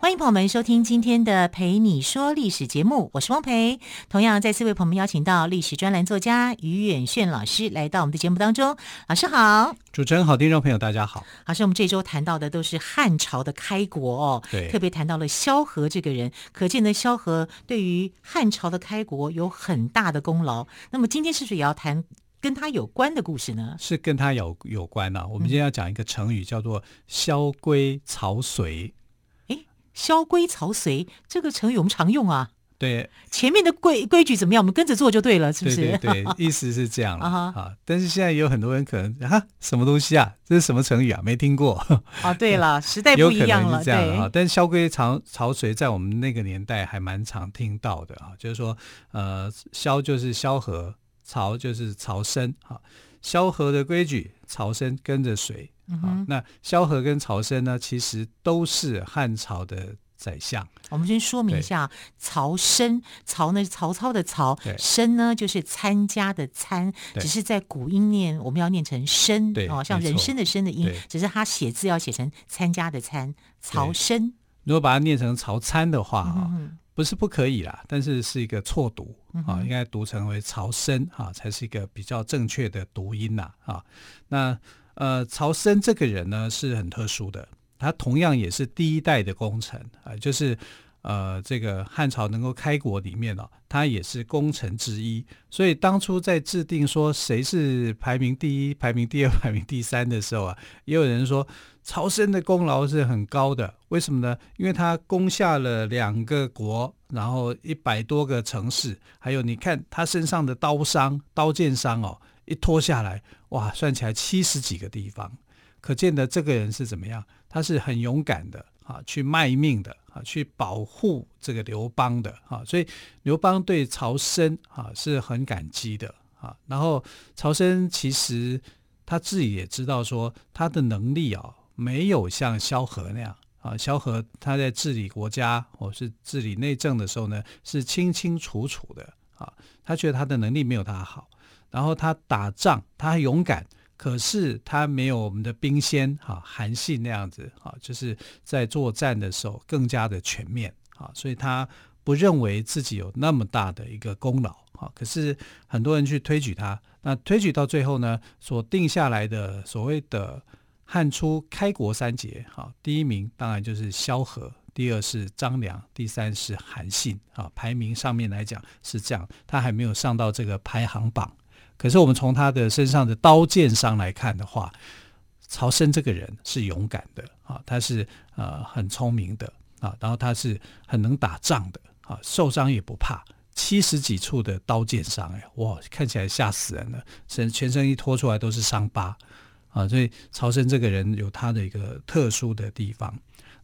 欢迎朋友们收听今天的《陪你说历史》节目，我是汪培。同样再次为朋友们邀请到历史专栏作家于远炫老师来到我们的节目当中。老师好，主持人好，听众朋友大家好。老师，我们这周谈到的都是汉朝的开国哦，对，特别谈到了萧何这个人，可见呢萧何对于汉朝的开国有很大的功劳。那么今天是不是也要谈跟他有关的故事呢？是跟他有有关呢、啊。我们今天要讲一个成语，叫做“萧规曹随”。萧规曹随这个成语我们常用啊，对，前面的规规矩怎么样，我们跟着做就对了，是不是？对对对，意思是这样了啊，啊。但是现在有很多人可能啊，什么东西啊，这是什么成语啊？没听过啊。对了，时代不一样了，这样啊。但是萧规曹曹随在我们那个年代还蛮常听到的啊，就是说，呃，萧就是萧何，曹就是曹参啊。萧何的规矩，曹参跟着随。啊，那萧何跟曹参呢，其实都是汉朝的宰相。我们先说明一下，曹参，曹呢是曹操的曹，参呢就是参加的参，只是在古音念我们要念成参，哦，像人参的参的音，只是他写字要写成参加的参，曹参。如果把它念成曹参的话，哈，不是不可以啦，但是是一个错读啊，应该读成为曹生啊，才是一个比较正确的读音呐啊，那。呃，曹生这个人呢是很特殊的，他同样也是第一代的功臣啊、呃，就是呃这个汉朝能够开国里面哦，他也是功臣之一。所以当初在制定说谁是排名第一、排名第二、排名第三的时候啊，也有人说曹参的功劳是很高的。为什么呢？因为他攻下了两个国，然后一百多个城市，还有你看他身上的刀伤、刀剑伤哦。一拖下来，哇，算起来七十几个地方，可见得这个人是怎么样？他是很勇敢的啊，去卖命的啊，去保护这个刘邦的啊，所以刘邦对曹参啊是很感激的啊。然后曹参其实他自己也知道说，他的能力啊没有像萧何那样啊，萧何他在治理国家或是治理内政的时候呢，是清清楚楚的啊，他觉得他的能力没有他好。然后他打仗，他勇敢，可是他没有我们的兵仙哈韩信那样子啊，就是在作战的时候更加的全面啊，所以他不认为自己有那么大的一个功劳啊。可是很多人去推举他，那推举到最后呢，所定下来的所谓的汉初开国三杰哈，第一名当然就是萧何。第二是张良，第三是韩信啊。排名上面来讲是这样，他还没有上到这个排行榜。可是我们从他的身上的刀剑伤来看的话，曹参这个人是勇敢的啊，他是呃很聪明的啊，然后他是很能打仗的啊，受伤也不怕，七十几处的刀剑伤，哎，哇，看起来吓死人了，身全身一拖出来都是伤疤啊，所以曹参这个人有他的一个特殊的地方。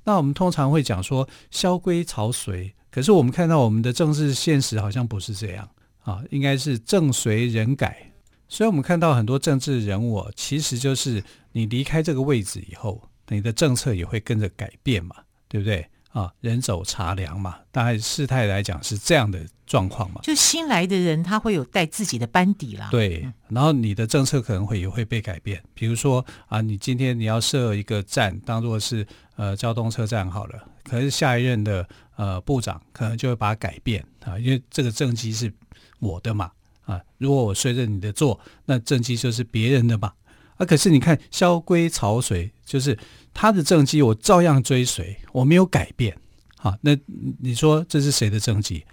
那我们通常会讲说萧规曹随，可是我们看到我们的政治现实好像不是这样。啊，应该是政随人改，所以我们看到很多政治人物，其实就是你离开这个位置以后，你的政策也会跟着改变嘛，对不对？啊，人走茶凉嘛，大概事态来讲是这样的状况嘛。就新来的人，他会有带自己的班底啦。对，然后你的政策可能会也会被改变，比如说啊，你今天你要设一个站，当做是呃交通车站好了，可是下一任的呃部长可能就会把它改变啊，因为这个政绩是。我的嘛，啊，如果我随着你的做，那政绩就是别人的嘛。啊，可是你看萧规曹随，就是他的政绩我照样追随，我没有改变。啊，那你说这是谁的政绩？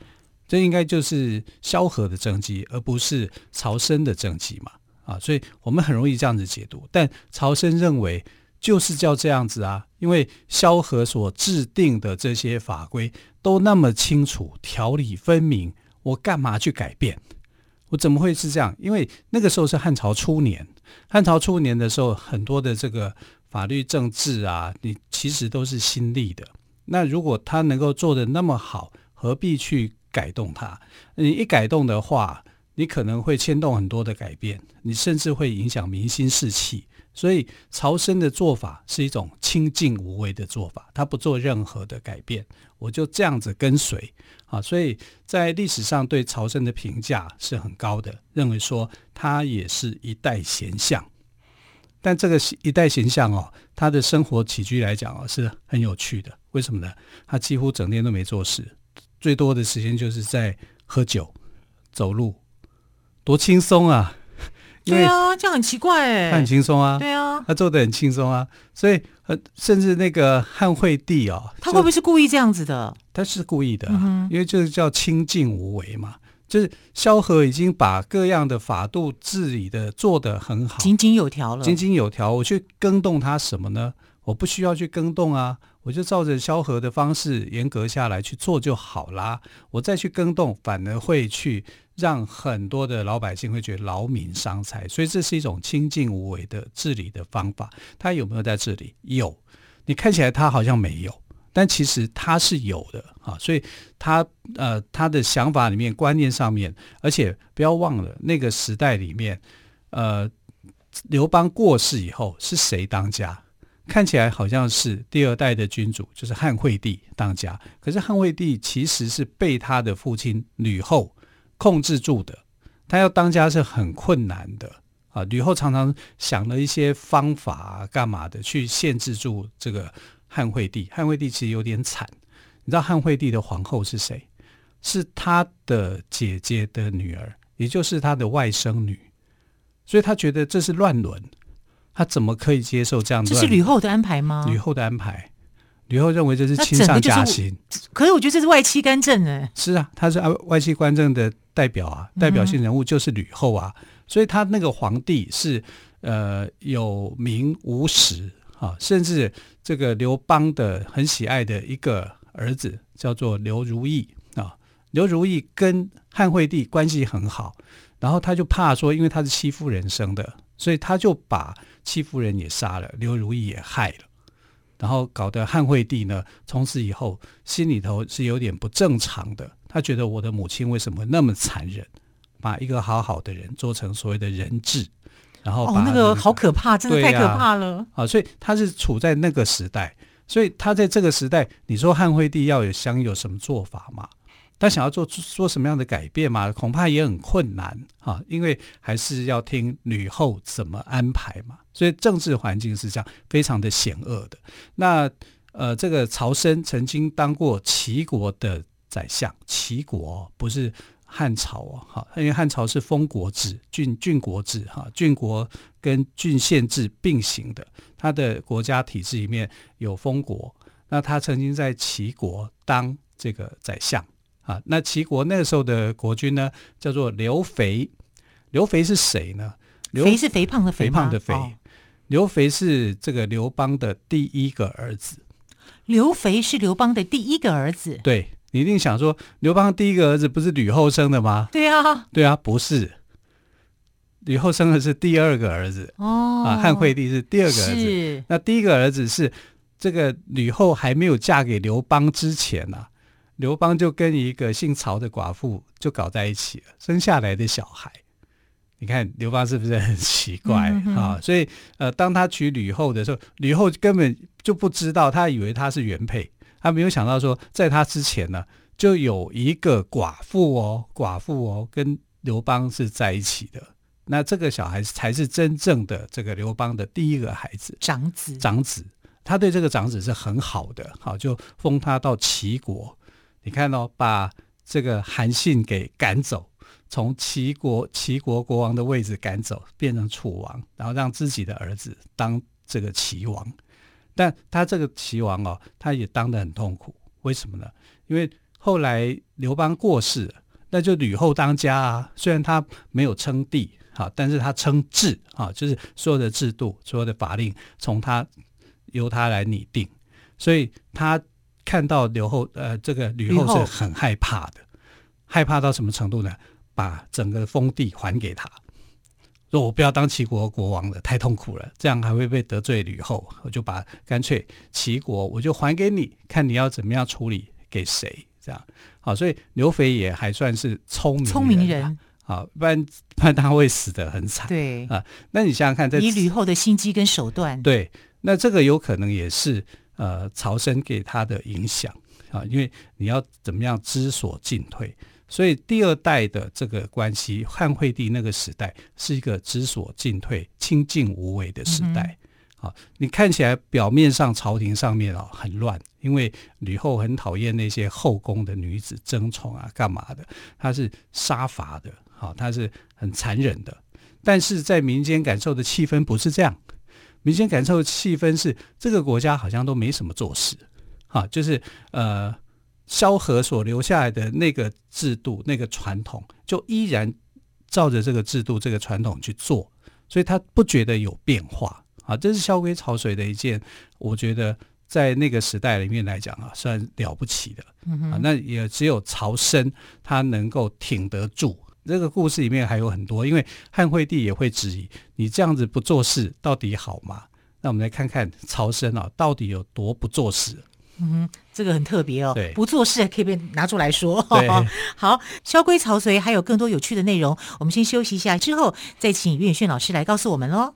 这应该就是萧何的政绩，而不是曹参的政绩嘛。啊，所以我们很容易这样子解读。但曹参认为就是叫这样子啊，因为萧何所制定的这些法规都那么清楚，条理分明。我干嘛去改变？我怎么会是这样？因为那个时候是汉朝初年，汉朝初年的时候，很多的这个法律政治啊，你其实都是新立的。那如果他能够做的那么好，何必去改动它？你一改动的话，你可能会牵动很多的改变，你甚至会影响民心士气。所以曹参的做法是一种清静无为的做法，他不做任何的改变，我就这样子跟随啊。所以在历史上对曹参的评价是很高的，认为说他也是一代贤相。但这个一代贤相哦，他的生活起居来讲哦是很有趣的。为什么呢？他几乎整天都没做事，最多的时间就是在喝酒、走路，多轻松啊！对啊，这样很奇怪哎。他很轻松啊，对啊，他做的很轻松啊，所以呃，甚至那个汉惠帝哦，他会不会是故意这样子的？他是故意的，嗯，因为就是叫清静无为嘛，就是萧何已经把各样的法度治理的做得很好，井井有条了，井井有条。我去更动他什么呢？我不需要去更动啊，我就照着萧何的方式严格下来去做就好啦。我再去更动，反而会去。让很多的老百姓会觉得劳民伤财，所以这是一种清静无为的治理的方法。他有没有在治理？有。你看起来他好像没有，但其实他是有的啊。所以他呃他的想法里面、观念上面，而且不要忘了那个时代里面，呃，刘邦过世以后是谁当家？看起来好像是第二代的君主，就是汉惠帝当家。可是汉惠帝其实是被他的父亲吕后。控制住的，他要当家是很困难的啊！吕后常常想了一些方法啊，干嘛的去限制住这个汉惠帝。汉惠帝其实有点惨，你知道汉惠帝的皇后是谁？是他的姐姐的女儿，也就是他的外甥女。所以他觉得这是乱伦，他怎么可以接受这样的？这是吕后的安排吗？吕后的安排。吕后认为这是亲上加亲，可是我觉得这是外戚干政哎。是啊，他是外戚干政的代表啊，代表性人物就是吕后啊，嗯、所以他那个皇帝是呃有名无实啊，甚至这个刘邦的很喜爱的一个儿子叫做刘如意啊，刘如意跟汉惠帝关系很好，然后他就怕说，因为他是戚夫人生的，所以他就把戚夫人也杀了，刘如意也害了。然后搞得汉惠帝呢，从此以后心里头是有点不正常的。他觉得我的母亲为什么那么残忍，把一个好好的人做成所谓的人质，然后把、那个、哦，那个好可怕，真的太可怕了啊，啊！所以他是处在那个时代，所以他在这个时代，你说汉惠帝要有想有什么做法吗？他想要做做什么样的改变嘛？恐怕也很困难啊，因为还是要听吕后怎么安排嘛。所以政治环境是这样，非常的险恶的。那呃，这个曹参曾经当过齐国的宰相，齐国不是汉朝哦，哈，因为汉朝是封国制、郡郡国制，哈，郡国跟郡县制并行的，他的国家体制里面有封国。那他曾经在齐国当这个宰相。啊，那齐国那个时候的国君呢，叫做刘肥。刘肥是谁呢？刘肥是肥胖的肥，肥胖的肥。哦、刘肥是这个刘邦的第一个儿子。刘肥是刘邦的第一个儿子。对，你一定想说，刘邦第一个儿子不是吕后生的吗？对啊，对啊，不是。吕后生的是第二个儿子。哦，啊，汉惠帝是第二个儿子。那第一个儿子是这个吕后还没有嫁给刘邦之前呢、啊。刘邦就跟一个姓曹的寡妇就搞在一起了，生下来的小孩，你看刘邦是不是很奇怪、嗯、啊？所以呃，当他娶吕后的时候，吕后根本就不知道，他以为他是原配，他没有想到说，在他之前呢，就有一个寡妇哦，寡妇哦，跟刘邦是在一起的。那这个小孩才是真正的这个刘邦的第一个孩子，长子。长子，他对这个长子是很好的，好，就封他到齐国。你看哦，把这个韩信给赶走，从齐国齐国国王的位置赶走，变成楚王，然后让自己的儿子当这个齐王。但他这个齐王哦，他也当得很痛苦。为什么呢？因为后来刘邦过世，那就吕后当家啊。虽然他没有称帝，哈，但是他称制啊，就是所有的制度、所有的法令从他由他来拟定，所以他。看到刘后，呃，这个吕后是很害怕的，害怕到什么程度呢？把整个封地还给他，说我不要当齐国国王了，太痛苦了，这样还会被得罪吕后，我就把干脆齐国我就还给你，看你要怎么样处理给谁，这样好。所以刘肥也还算是聪明人，聪明人好，不然不然他会死得很惨。对啊，那你想想看，在以吕后的心机跟手段，对，那这个有可能也是呃朝生给他的影响啊，因为你要怎么样知所进退，所以第二代的这个关系，汉惠帝那个时代是一个知所进退、清静无为的时代。嗯啊，你看起来表面上朝廷上面啊很乱，因为吕后很讨厌那些后宫的女子争宠啊，干嘛的？她是杀伐的，好，她是很残忍的。但是在民间感受的气氛不是这样，民间感受的气氛是这个国家好像都没什么做事，啊，就是呃萧何所留下来的那个制度、那个传统，就依然照着这个制度、这个传统去做，所以他不觉得有变化。啊，这是萧规曹随的一件，我觉得在那个时代里面来讲啊，算了不起的。那也只有曹参他能够挺得住。这个故事里面还有很多，因为汉惠帝也会质疑你这样子不做事到底好吗？那我们来看看曹参啊，到底有多不做事。嗯，这个很特别哦。不做事可以被拿出来说。对，好，萧规曹随还有更多有趣的内容，我们先休息一下，之后再请岳远炫老师来告诉我们喽。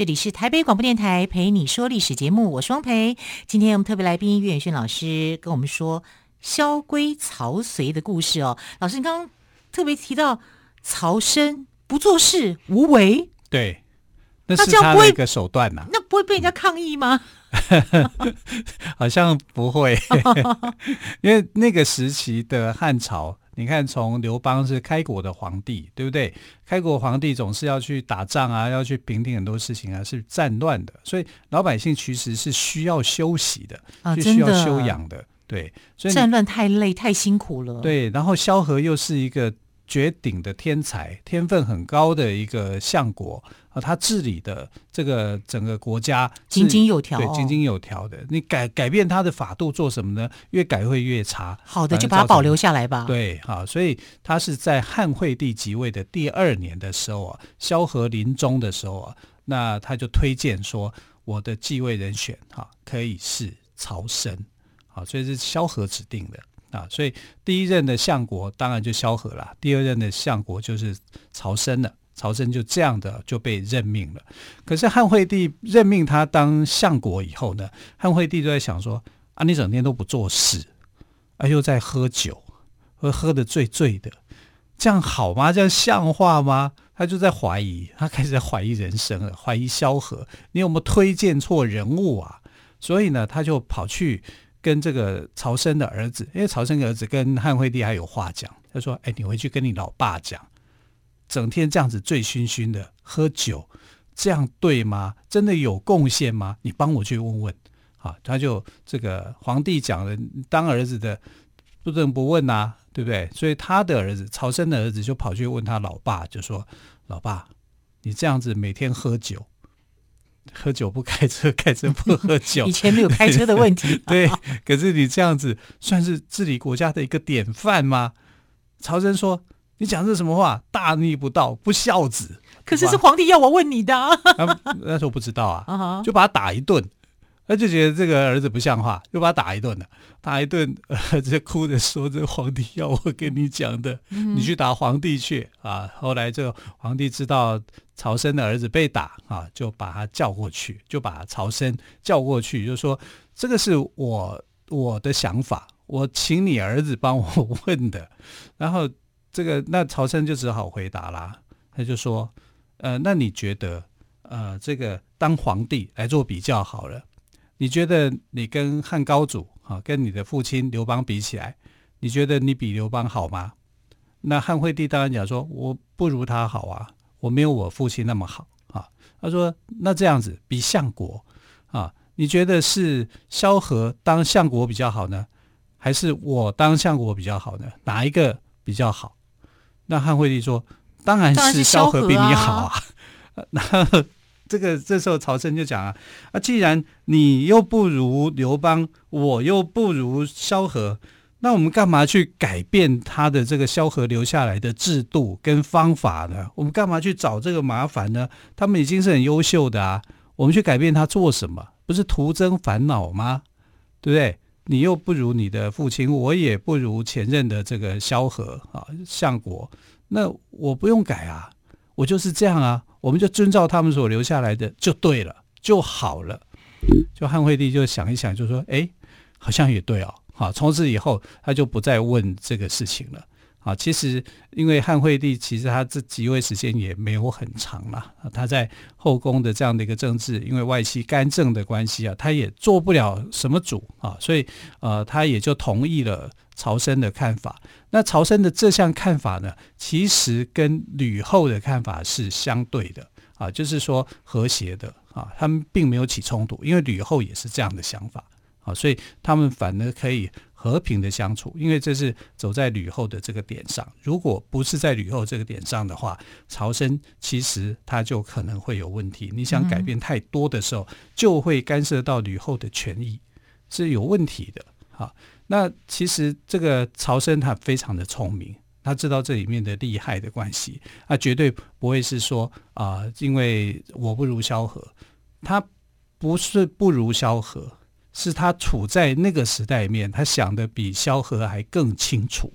这里是台北广播电台陪你说历史节目，我是汪蓓。今天我们特别来宾岳远轩老师跟我们说萧规曹随的故事哦。老师，你刚刚特别提到曹参不做事无为，对，那是他的一个手段呐、啊。那不会被人家抗议吗？好像不会，因为那个时期的汉朝。你看，从刘邦是开国的皇帝，对不对？开国皇帝总是要去打仗啊，要去平定很多事情啊，是战乱的，所以老百姓其实是需要休息的，啊，是需要休养的。对，所以战乱太累，太辛苦了。对，然后萧何又是一个绝顶的天才，天分很高的一个相国。啊，他治理的这个整个国家井井有条，对，井井有条的。你改改变他的法度做什么呢？越改会越差。好的，就把它保留下来吧。对，好，所以他是在汉惠帝即位的第二年的时候啊，萧何临终的时候啊，那他就推荐说，我的继位人选哈可以是曹参，好，所以是萧何指定的啊。所以第一任的相国当然就萧何了，第二任的相国就是曹参了。曹参就这样的就被任命了，可是汉惠帝任命他当相国以后呢，汉惠帝就在想说：啊，你整天都不做事，啊，又在喝酒，喝喝得醉醉的，这样好吗？这样像话吗？他就在怀疑，他开始在怀疑人生了，怀疑萧何，你有没有推荐错人物啊？所以呢，他就跑去跟这个曹参的儿子，因为曹参的儿子跟汉惠帝还有话讲，他说：哎，你回去跟你老爸讲。整天这样子醉醺醺的喝酒，这样对吗？真的有贡献吗？你帮我去问问。啊，他就这个皇帝讲了，当儿子的不能不问呐、啊，对不对？所以他的儿子曹参的儿子就跑去问他老爸，就说：“老爸，你这样子每天喝酒，喝酒不开车，开车不喝酒，以前没有开车的问题。对，可是你这样子算是治理国家的一个典范吗？”曹真说。你讲这什么话？大逆不道，不孝子。可是是皇帝要我问你的。啊、那时候不知道啊，就把他打一顿。他就觉得这个儿子不像话，就把他打一顿了。打一顿，儿子哭着说：“这皇帝要我跟你讲的，嗯、你去打皇帝去啊！”后来这个皇帝知道曹参的儿子被打啊，就把他叫过去，就把曹参叫过去，就说：“这个是我我的想法，我请你儿子帮我问的。”然后。这个那曹参就只好回答啦，他就说：“呃，那你觉得呃，这个当皇帝来做比较好了。你觉得你跟汉高祖啊，跟你的父亲刘邦比起来，你觉得你比刘邦好吗？那汉惠帝当然讲说，我不如他好啊，我没有我父亲那么好啊。他说，那这样子比相国啊，你觉得是萧何当相国比较好呢，还是我当相国比较好呢？哪一个比较好？那汉惠帝说，当然是萧何比你好啊。那这个这时候曹参就讲啊，啊，既然你又不如刘邦，我又不如萧何，那我们干嘛去改变他的这个萧何留下来的制度跟方法呢？我们干嘛去找这个麻烦呢？他们已经是很优秀的啊，我们去改变他做什么？不是徒增烦恼吗？对不对？你又不如你的父亲，我也不如前任的这个萧何啊，相国，那我不用改啊，我就是这样啊。我们就遵照他们所留下来的就对了，就好了。就汉惠帝就想一想，就说：“哎，好像也对哦。”好，从此以后他就不再问这个事情了。啊，其实因为汉惠帝其实他这即位时间也没有很长了，他在后宫的这样的一个政治，因为外戚干政的关系啊，他也做不了什么主啊，所以呃，他也就同意了曹参的看法。那曹参的这项看法呢，其实跟吕后的看法是相对的啊，就是说和谐的啊，他们并没有起冲突，因为吕后也是这样的想法啊，所以他们反而可以。和平的相处，因为这是走在吕后的这个点上。如果不是在吕后这个点上的话，曹参其实他就可能会有问题。你想改变太多的时候，就会干涉到吕后的权益，是有问题的。好，那其实这个曹参他非常的聪明，他知道这里面的利害的关系，他绝对不会是说啊、因为我不如萧何，他不是不如萧何。是他处在那个时代里面，他想的比萧何还更清楚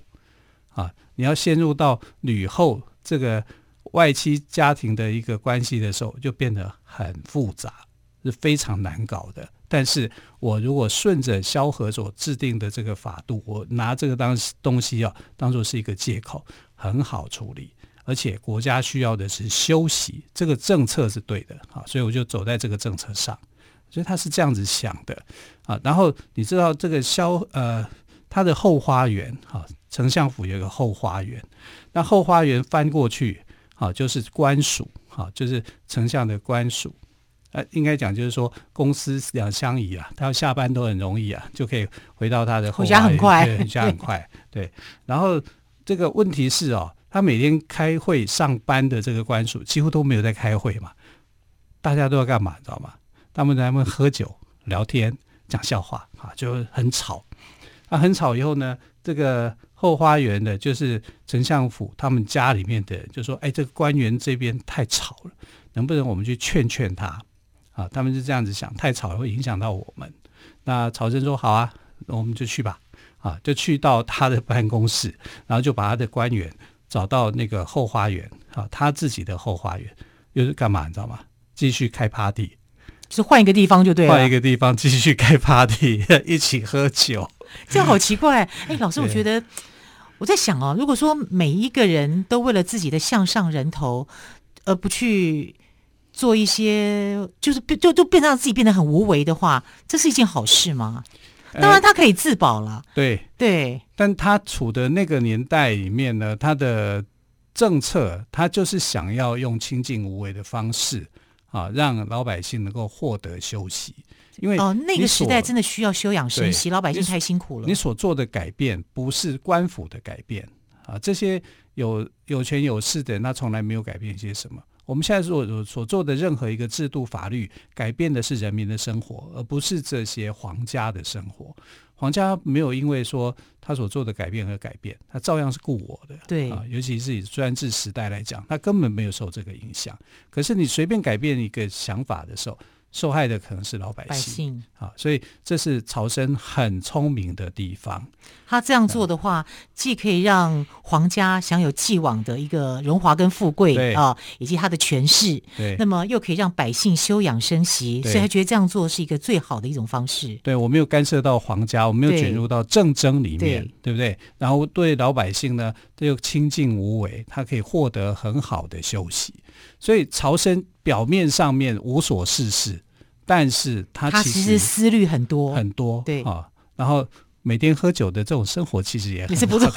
啊！你要陷入到吕后这个外戚家庭的一个关系的时候，就变得很复杂，是非常难搞的。但是我如果顺着萧何所制定的这个法度，我拿这个当东西啊，当做是一个借口，很好处理。而且国家需要的是休息，这个政策是对的啊，所以我就走在这个政策上。所以他是这样子想的啊，然后你知道这个萧呃，他的后花园哈，丞相府有个后花园，那后花园翻过去啊，就是官署哈，就是丞相的官署，呃，应该讲就是说公司两相宜啊，他要下班都很容易啊，就可以回到他的回家很快，回家很快，对。然后这个问题是哦，他每天开会上班的这个官署几乎都没有在开会嘛，大家都要干嘛，你知道吗？他们在喝酒、聊天、讲笑话，啊，就很吵。啊，很吵以后呢，这个后花园的，就是丞相府他们家里面的人就说：“哎，这个官员这边太吵了，能不能我们去劝劝他？”啊，他们是这样子想，太吵了会影响到我们。那曹参说：“好啊，那我们就去吧。”啊，就去到他的办公室，然后就把他的官员找到那个后花园，啊，他自己的后花园，又是干嘛？你知道吗？继续开 party。是换一个地方就对了，换一个地方继续开 party，一起喝酒，这样好奇怪。哎，老师，我觉得我在想哦，如果说每一个人都为了自己的向上人头，而不去做一些，就是变就就变让自己变得很无为的话，这是一件好事吗？当然，他可以自保了。对对，但他处的那个年代里面呢，他的政策，他就是想要用清净无为的方式。啊，让老百姓能够获得休息，因为哦，那个时代真的需要休养生息，老百姓太辛苦了。你所做的改变不是官府的改变啊，这些有有权有势的人，他从来没有改变些什么。我们现在所所做的任何一个制度法律，改变的是人民的生活，而不是这些皇家的生活。皇家没有因为说他所做的改变而改变，他照样是顾我的。对啊，尤其是以专制时代来讲，他根本没有受这个影响。可是你随便改变一个想法的时候，受害的可能是老百姓，百姓啊，所以这是曹生很聪明的地方。他这样做的话，嗯、既可以让皇家享有既往的一个荣华跟富贵啊，以及他的权势。对，那么又可以让百姓休养生息，所以他觉得这样做是一个最好的一种方式。对，我没有干涉到皇家，我没有卷入到政争里面，对，对不对？然后对老百姓呢，这又清净无为，他可以获得很好的休息。所以曹生表面上面无所事事，但是他其实，思虑很多很多，对啊，然后。每天喝酒的这种生活其实也很也是不错，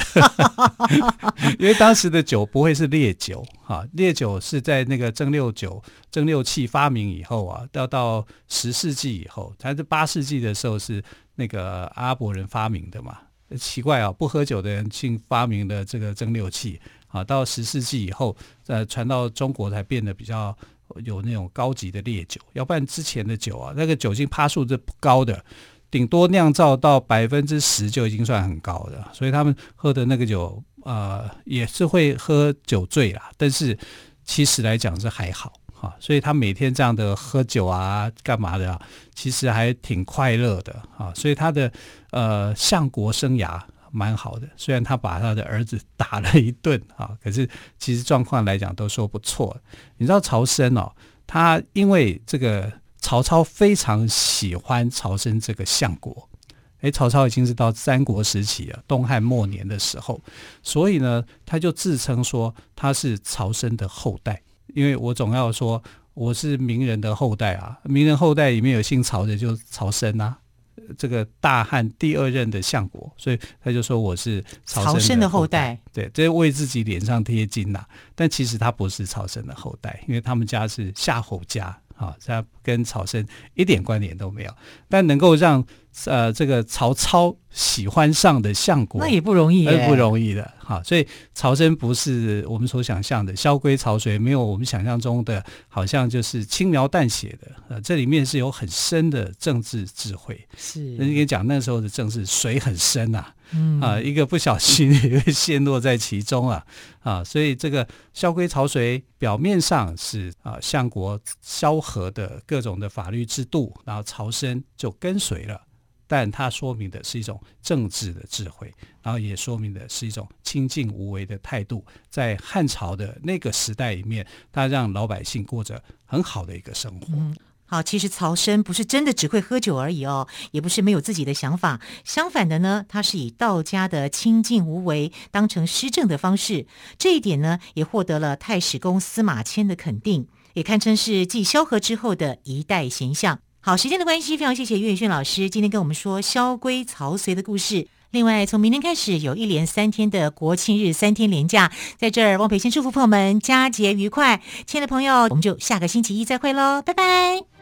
因为当时的酒不会是烈酒哈，烈酒是在那个蒸馏酒、蒸馏器发明以后啊，要到十世纪以后，才是八世纪的时候是那个阿拉伯人发明的嘛。奇怪啊，不喝酒的人竟发明了这个蒸馏器啊，到十世纪以后，呃，传到中国才变得比较有那种高级的烈酒，要不然之前的酒啊，那个酒精趴数是不高的。顶多酿造到百分之十就已经算很高的，所以他们喝的那个酒，呃，也是会喝酒醉啦。但是其实来讲是还好哈，所以他每天这样的喝酒啊，干嘛的啊，其实还挺快乐的啊。所以他的呃相国生涯蛮好的，虽然他把他的儿子打了一顿啊，可是其实状况来讲都说不错。你知道曹参哦，他因为这个。曹操非常喜欢曹参这个相国，诶，曹操已经是到三国时期了，东汉末年的时候，所以呢，他就自称说他是曹参的后代，因为我总要说我是名人的后代啊，名人后代里面有姓曹的，就是曹参啊，这个大汉第二任的相国，所以他就说我是曹参的后代，对，这是为自己脸上贴金呐、啊，但其实他不是曹参的后代，因为他们家是夏侯家。啊，他跟曹参一点关联都没有，但能够让呃这个曹操喜欢上的相国，那也不容易，那不容易的。哈，所以曹参不是我们所想象的萧规曹随，没有我们想象中的，好像就是轻描淡写的。呃，这里面是有很深的政治智慧。是，人家讲那时候的政治水很深呐。嗯。啊，一个不小心也会陷落在其中啊。啊，所以这个萧规曹随表面上是啊相国萧何的各种的法律制度，然后曹参就跟随了，但他说明的是一种政治的智慧，然后也说明的是一种清静无为的态度，在汉朝的那个时代里面，他让老百姓过着很好的一个生活。嗯好，其实曹参不是真的只会喝酒而已哦，也不是没有自己的想法。相反的呢，他是以道家的清静无为当成施政的方式，这一点呢，也获得了太史公司马迁的肯定，也堪称是继萧何之后的一代贤相。好，时间的关系，非常谢谢岳轩老师今天跟我们说萧规曹随的故事。另外，从明天开始有一连三天的国庆日三天连假，在这儿汪培先祝福朋友们佳节愉快。亲爱的朋友，我们就下个星期一再会喽，拜拜。